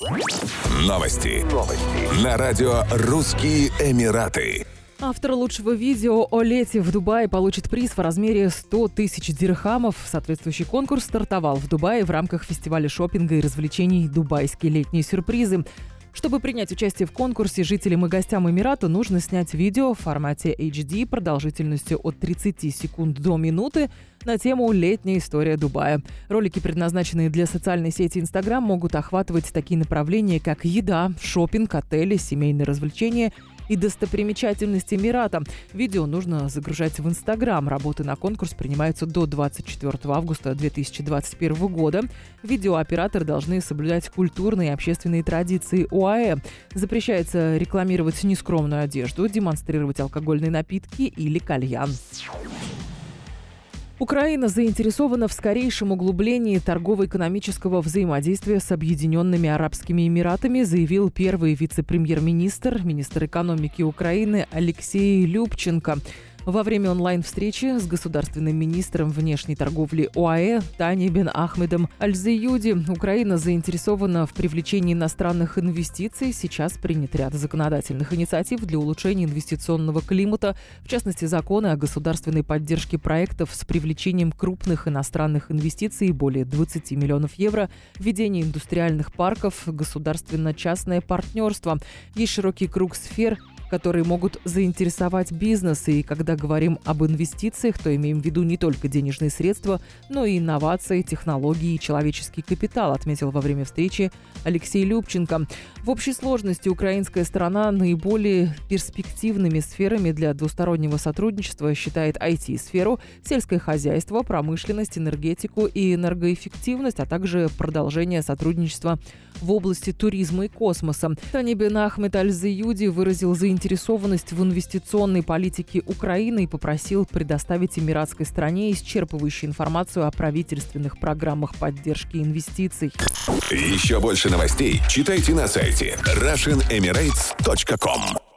Новости. Новости. На радио «Русские Эмираты». Автор лучшего видео о лете в Дубае получит приз в размере 100 тысяч дирхамов. Соответствующий конкурс стартовал в Дубае в рамках фестиваля шопинга и развлечений «Дубайские летние сюрпризы». Чтобы принять участие в конкурсе, жителям и гостям Эмирата нужно снять видео в формате HD продолжительностью от 30 секунд до минуты на тему «Летняя история Дубая». Ролики, предназначенные для социальной сети Instagram, могут охватывать такие направления, как еда, шопинг, отели, семейные развлечения и достопримечательности Эмирата. Видео нужно загружать в Инстаграм. Работы на конкурс принимаются до 24 августа 2021 года. Видеооператоры должны соблюдать культурные и общественные традиции ОАЭ. Запрещается рекламировать нескромную одежду, демонстрировать алкогольные напитки или кальян. Украина заинтересована в скорейшем углублении торгово-экономического взаимодействия с Объединенными Арабскими Эмиратами, заявил первый вице-премьер-министр, министр экономики Украины Алексей Любченко. Во время онлайн-встречи с государственным министром внешней торговли ОАЭ Тани Бен Ахмедом Альзеюди Украина заинтересована в привлечении иностранных инвестиций. Сейчас принят ряд законодательных инициатив для улучшения инвестиционного климата, в частности, законы о государственной поддержке проектов с привлечением крупных иностранных инвестиций более 20 миллионов евро, введение индустриальных парков, государственно-частное партнерство. Есть широкий круг сфер, которые могут заинтересовать бизнес. И когда говорим об инвестициях, то имеем в виду не только денежные средства, но и инновации, технологии и человеческий капитал, отметил во время встречи Алексей Любченко. В общей сложности украинская сторона наиболее перспективными сферами для двустороннего сотрудничества считает IT-сферу, сельское хозяйство, промышленность, энергетику и энергоэффективность, а также продолжение сотрудничества в области туризма и космоса. Тани Бен Ахмед Аль-Заюди выразил заинтересованность в инвестиционной политике Украины и попросил предоставить эмиратской стране исчерпывающую информацию о правительственных программах поддержки инвестиций. Еще больше новостей читайте на сайте RussianEmirates.com